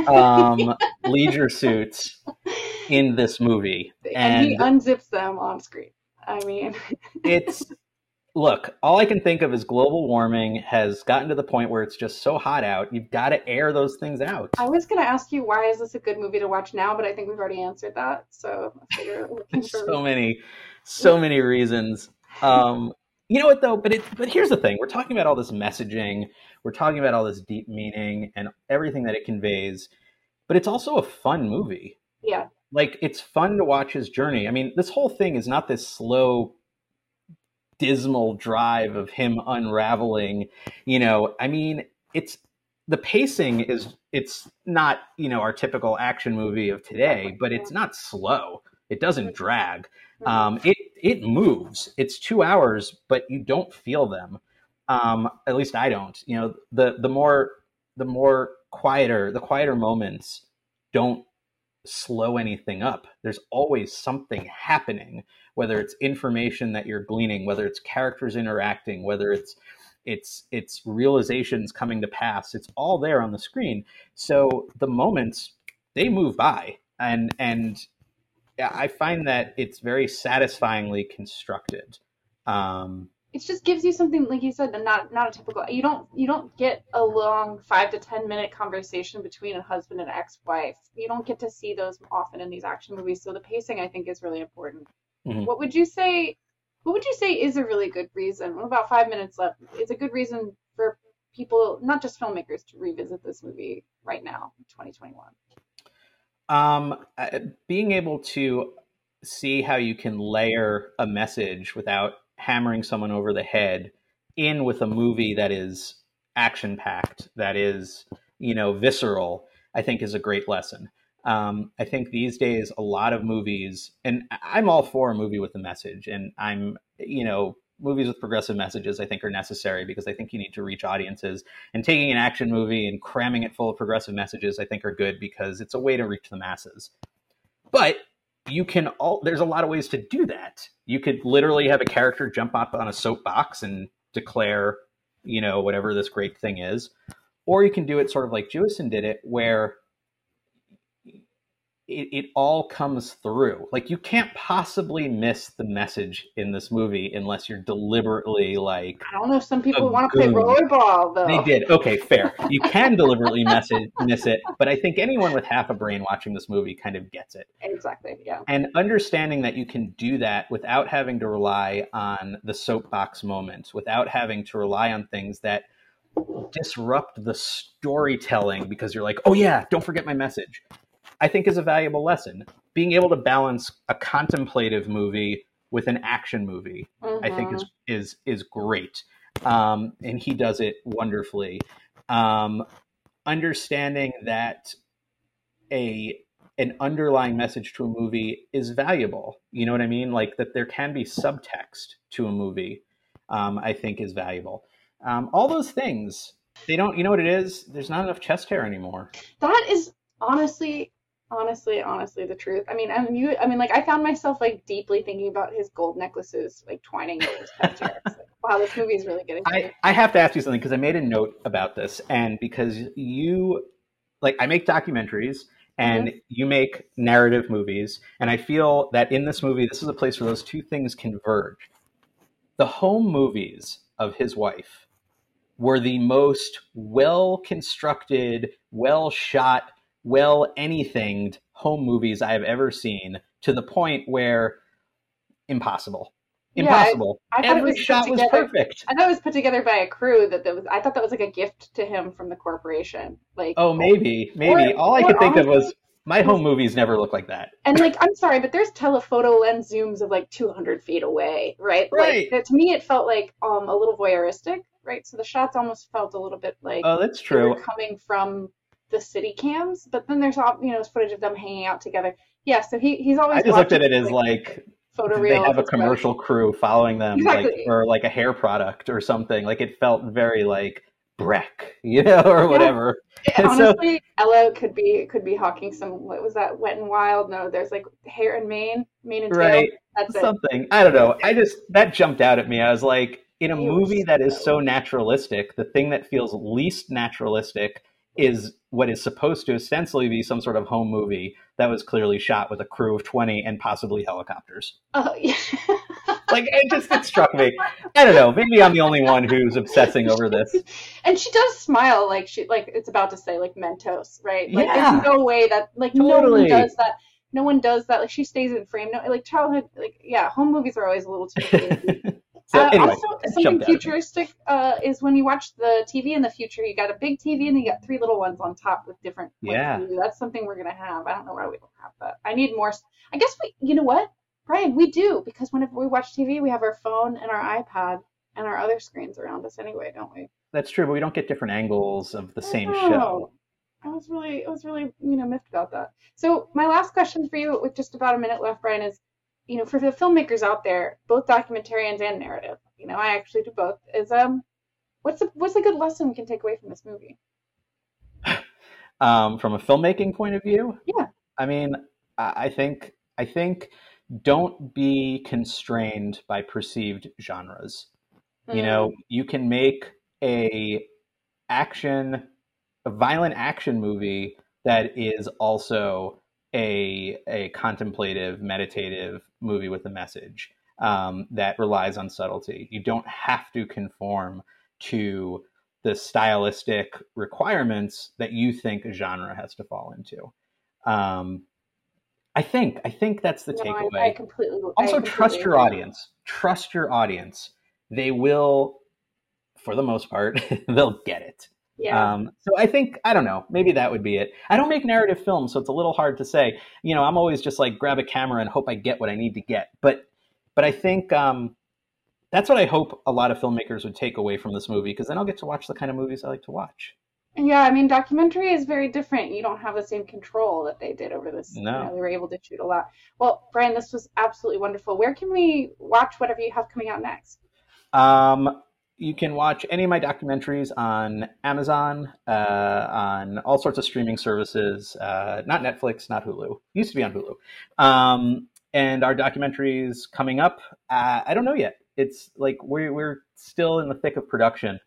um, leisure suits in this movie, and he unzips them on screen. I mean, it's look all i can think of is global warming has gotten to the point where it's just so hot out you've got to air those things out I was gonna ask you why is this a good movie to watch now, but I think we've already answered that. So I figure for so many so many reasons Um, you know what though? But it but here's the thing: we're talking about all this messaging, we're talking about all this deep meaning and everything that it conveys, but it's also a fun movie. Yeah. Like it's fun to watch his journey. I mean, this whole thing is not this slow dismal drive of him unraveling, you know. I mean, it's the pacing is it's not, you know, our typical action movie of today, but it's not slow. It doesn't drag. Um, it it moves. It's two hours, but you don't feel them. Um, at least I don't. You know, the the more the more quieter the quieter moments don't slow anything up. There's always something happening, whether it's information that you're gleaning, whether it's characters interacting, whether it's it's it's realizations coming to pass. It's all there on the screen. So the moments they move by, and and I find that it's very satisfyingly constructed. Um, it just gives you something like you said not not a typical you don't you don't get a long five to ten minute conversation between a husband and ex-wife. You don't get to see those often in these action movies so the pacing i think is really important. Mhm. what would you say what would you say is a really good reason? We're about five minutes left? Is a good reason for people not just filmmakers to revisit this movie right now 2021 um, uh, being able to see how you can layer a message without hammering someone over the head in with a movie that is action packed, that is, you know, visceral, I think is a great lesson. Um, I think these days, a lot of movies, and I'm all for a movie with a message, and I'm, you know, movies with progressive messages I think are necessary because I think you need to reach audiences. And taking an action movie and cramming it full of progressive messages I think are good because it's a way to reach the masses. But you can all there's a lot of ways to do that. You could literally have a character jump up on a soapbox and declare, you know, whatever this great thing is. Or you can do it sort of like Jewison did it, where it, it all comes through. Like you can't possibly miss the message in this movie unless you're deliberately like i don't know if some people want to play rollerball though they did. Okay, fair. You can deliberately it, miss it, but I think anyone with half a brain watching this movie kind of gets it. exactly yeah And understanding that you can do that without having to rely on the soapbox moment, without having to rely on things that disrupt the storytelling because you're like, oh yeah, don't forget my message. I think is a valuable lesson. Being able to balance a contemplative movie with an action movie, I think is is is great, um, and he does it wonderfully. Um, understanding that a an underlying message to a movie is valuable. You know what I mean? Like that there can be subtext to a movie. Um, I think is valuable. Um, all those things they don't. You know what it is? There's not enough chest hair anymore. That is honestly, honestly, honestly the truth. I mean, and you, I mean, like I found myself like deeply thinking about his gold necklaces, like twining over his chest hair. It's like, wow, this movie is really getting I. I have to ask you something because I made a note about this, and because you, like, I make documentaries and mm-hmm. you make narrative movies, and I feel that in this movie, this is a place where those two things converge. The home movies of his wife were the most well constructed, well shot, well anythinged home movies I have ever seen to the point where impossible. Yeah, I- Impossible. I Every was shot was together- perfect. I thought it was put together by a crew that, that was. I thought that was like a gift to him from the corporation. Like, Oh, maybe, maybe. Or- All I could think of was my home movies never look like that. and like I'm sorry, but there's telephoto lens zooms of like 200 feet away, right? Right. Like to me, it felt like um a little voyeuristic, right? So the shots almost felt a little bit like Oh, that's they were true. coming from the city cams, but then there's all you know footage of them hanging out together. Yeah, so he he's always. I just looked at it as like reel. they have a commercial crew following them, Exactly. like or like a hair product or something. Like it felt very like Breck, you know, or whatever. brother. so- Honestly, Ella could be could be hawking some. What was that? Wet and Wild? No, there's like hair and mane, mane and tail. Right. That's it. Something. I don't know. I just that jumped out at me. I was like, in a It movie that is so- so naturalistic, the thing that feels least naturalistic is what is supposed to ostensibly be some sort of home movie that was clearly shot with a crew of 20 and possibly helicopters. Oh yeah. Like it just it struck me. I don't know. Maybe I'm the only one who's obsessing over this. and she does smile like she like it's about to say like Mentos, right? Like Yeah. there's no way that like no Totally. one does that. No one does that. Like she stays in frame. No, like childhood, like yeah, home movies are always a little too. So Uh, anyway, also, something futuristic uh, is when you watch the TV in the future, you got a big TV and then you got three little ones on top with different. Yeah. that's something we're gonna have. I don't know why we don't have that. I need more. I guess we. You know what, Brian? We do because whenever we watch TV, we have our phone and our iPad and our other screens around us anyway, don't we? That's true, but we don't get different angles of the same Oh, show. I was really, I was really, you know, miffed about that. So my last question for you, with just about a minute left, Brian, is, you know, for the filmmakers out there, both documentarians and narrative, you know, I actually do both. Is um, what's a what's a good lesson we can take away from this movie? Um, from a filmmaking point of view, Yeah. I mean, I I think I think don't be constrained by perceived genres. You know, you can make a action, a violent action movie that is also a a contemplative, meditative movie with a message um, that relies on subtlety. You don't have to conform to the stylistic requirements that you think a genre has to fall into. Um, I think I think that's the No, takeaway I, I completely. I also completely trust your audience trust your audience they will for the most part they'll get it Yeah. um, so i think i don't know maybe that would be it i don't make narrative films so it's a little hard to say you know i'm always just like grab a camera and hope i get what i need to get but but i think um, that's what i hope a lot of filmmakers would take away from this movie because then i'll get to watch the kind of movies i like to watch Yeah, I mean, documentary is very different. You don't have the same control that they did over this. No. You know, they were able to shoot a lot. Well, Brian, this was absolutely wonderful. Where can we watch whatever you have coming out next? Um, you can watch any of my documentaries on Amazon, uh, on all sorts of streaming services. Uh, not Netflix, not Hulu. Used to be on Hulu. Um, and our documentaries coming up. Uh, I don't know yet. It's like we're we're still in the thick of production.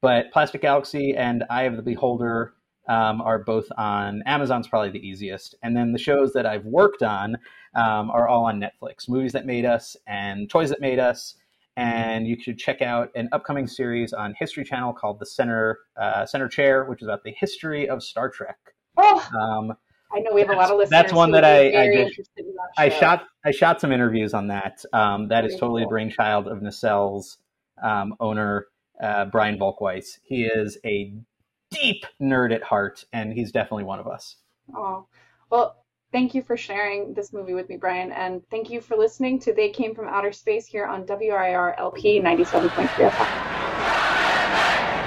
But Plastic Galaxy and Eye of the Beholder um, are both on Amazon's probably the easiest. And then the shows that I've worked on um, are all on Netflix. Movies that made us and toys that made us and you should check out an upcoming series on History Channel called The Center uh, Center Chair, which is about the history of Star Trek. Oh, Um, I know we have a lot of listeners. That's one that I- I did- in that I shot I shot some interviews on that. Um, that is Very totally a brainchild of Nacelle's um, owner uh, Brian Volk-Weiss. He is a deep nerd at heart, and he's definitely one of us. Oh, well, thank you for sharing this movie with me, Brian, and thank you for listening to They Came from Outer Space here on WRIR LP 97.3 FM.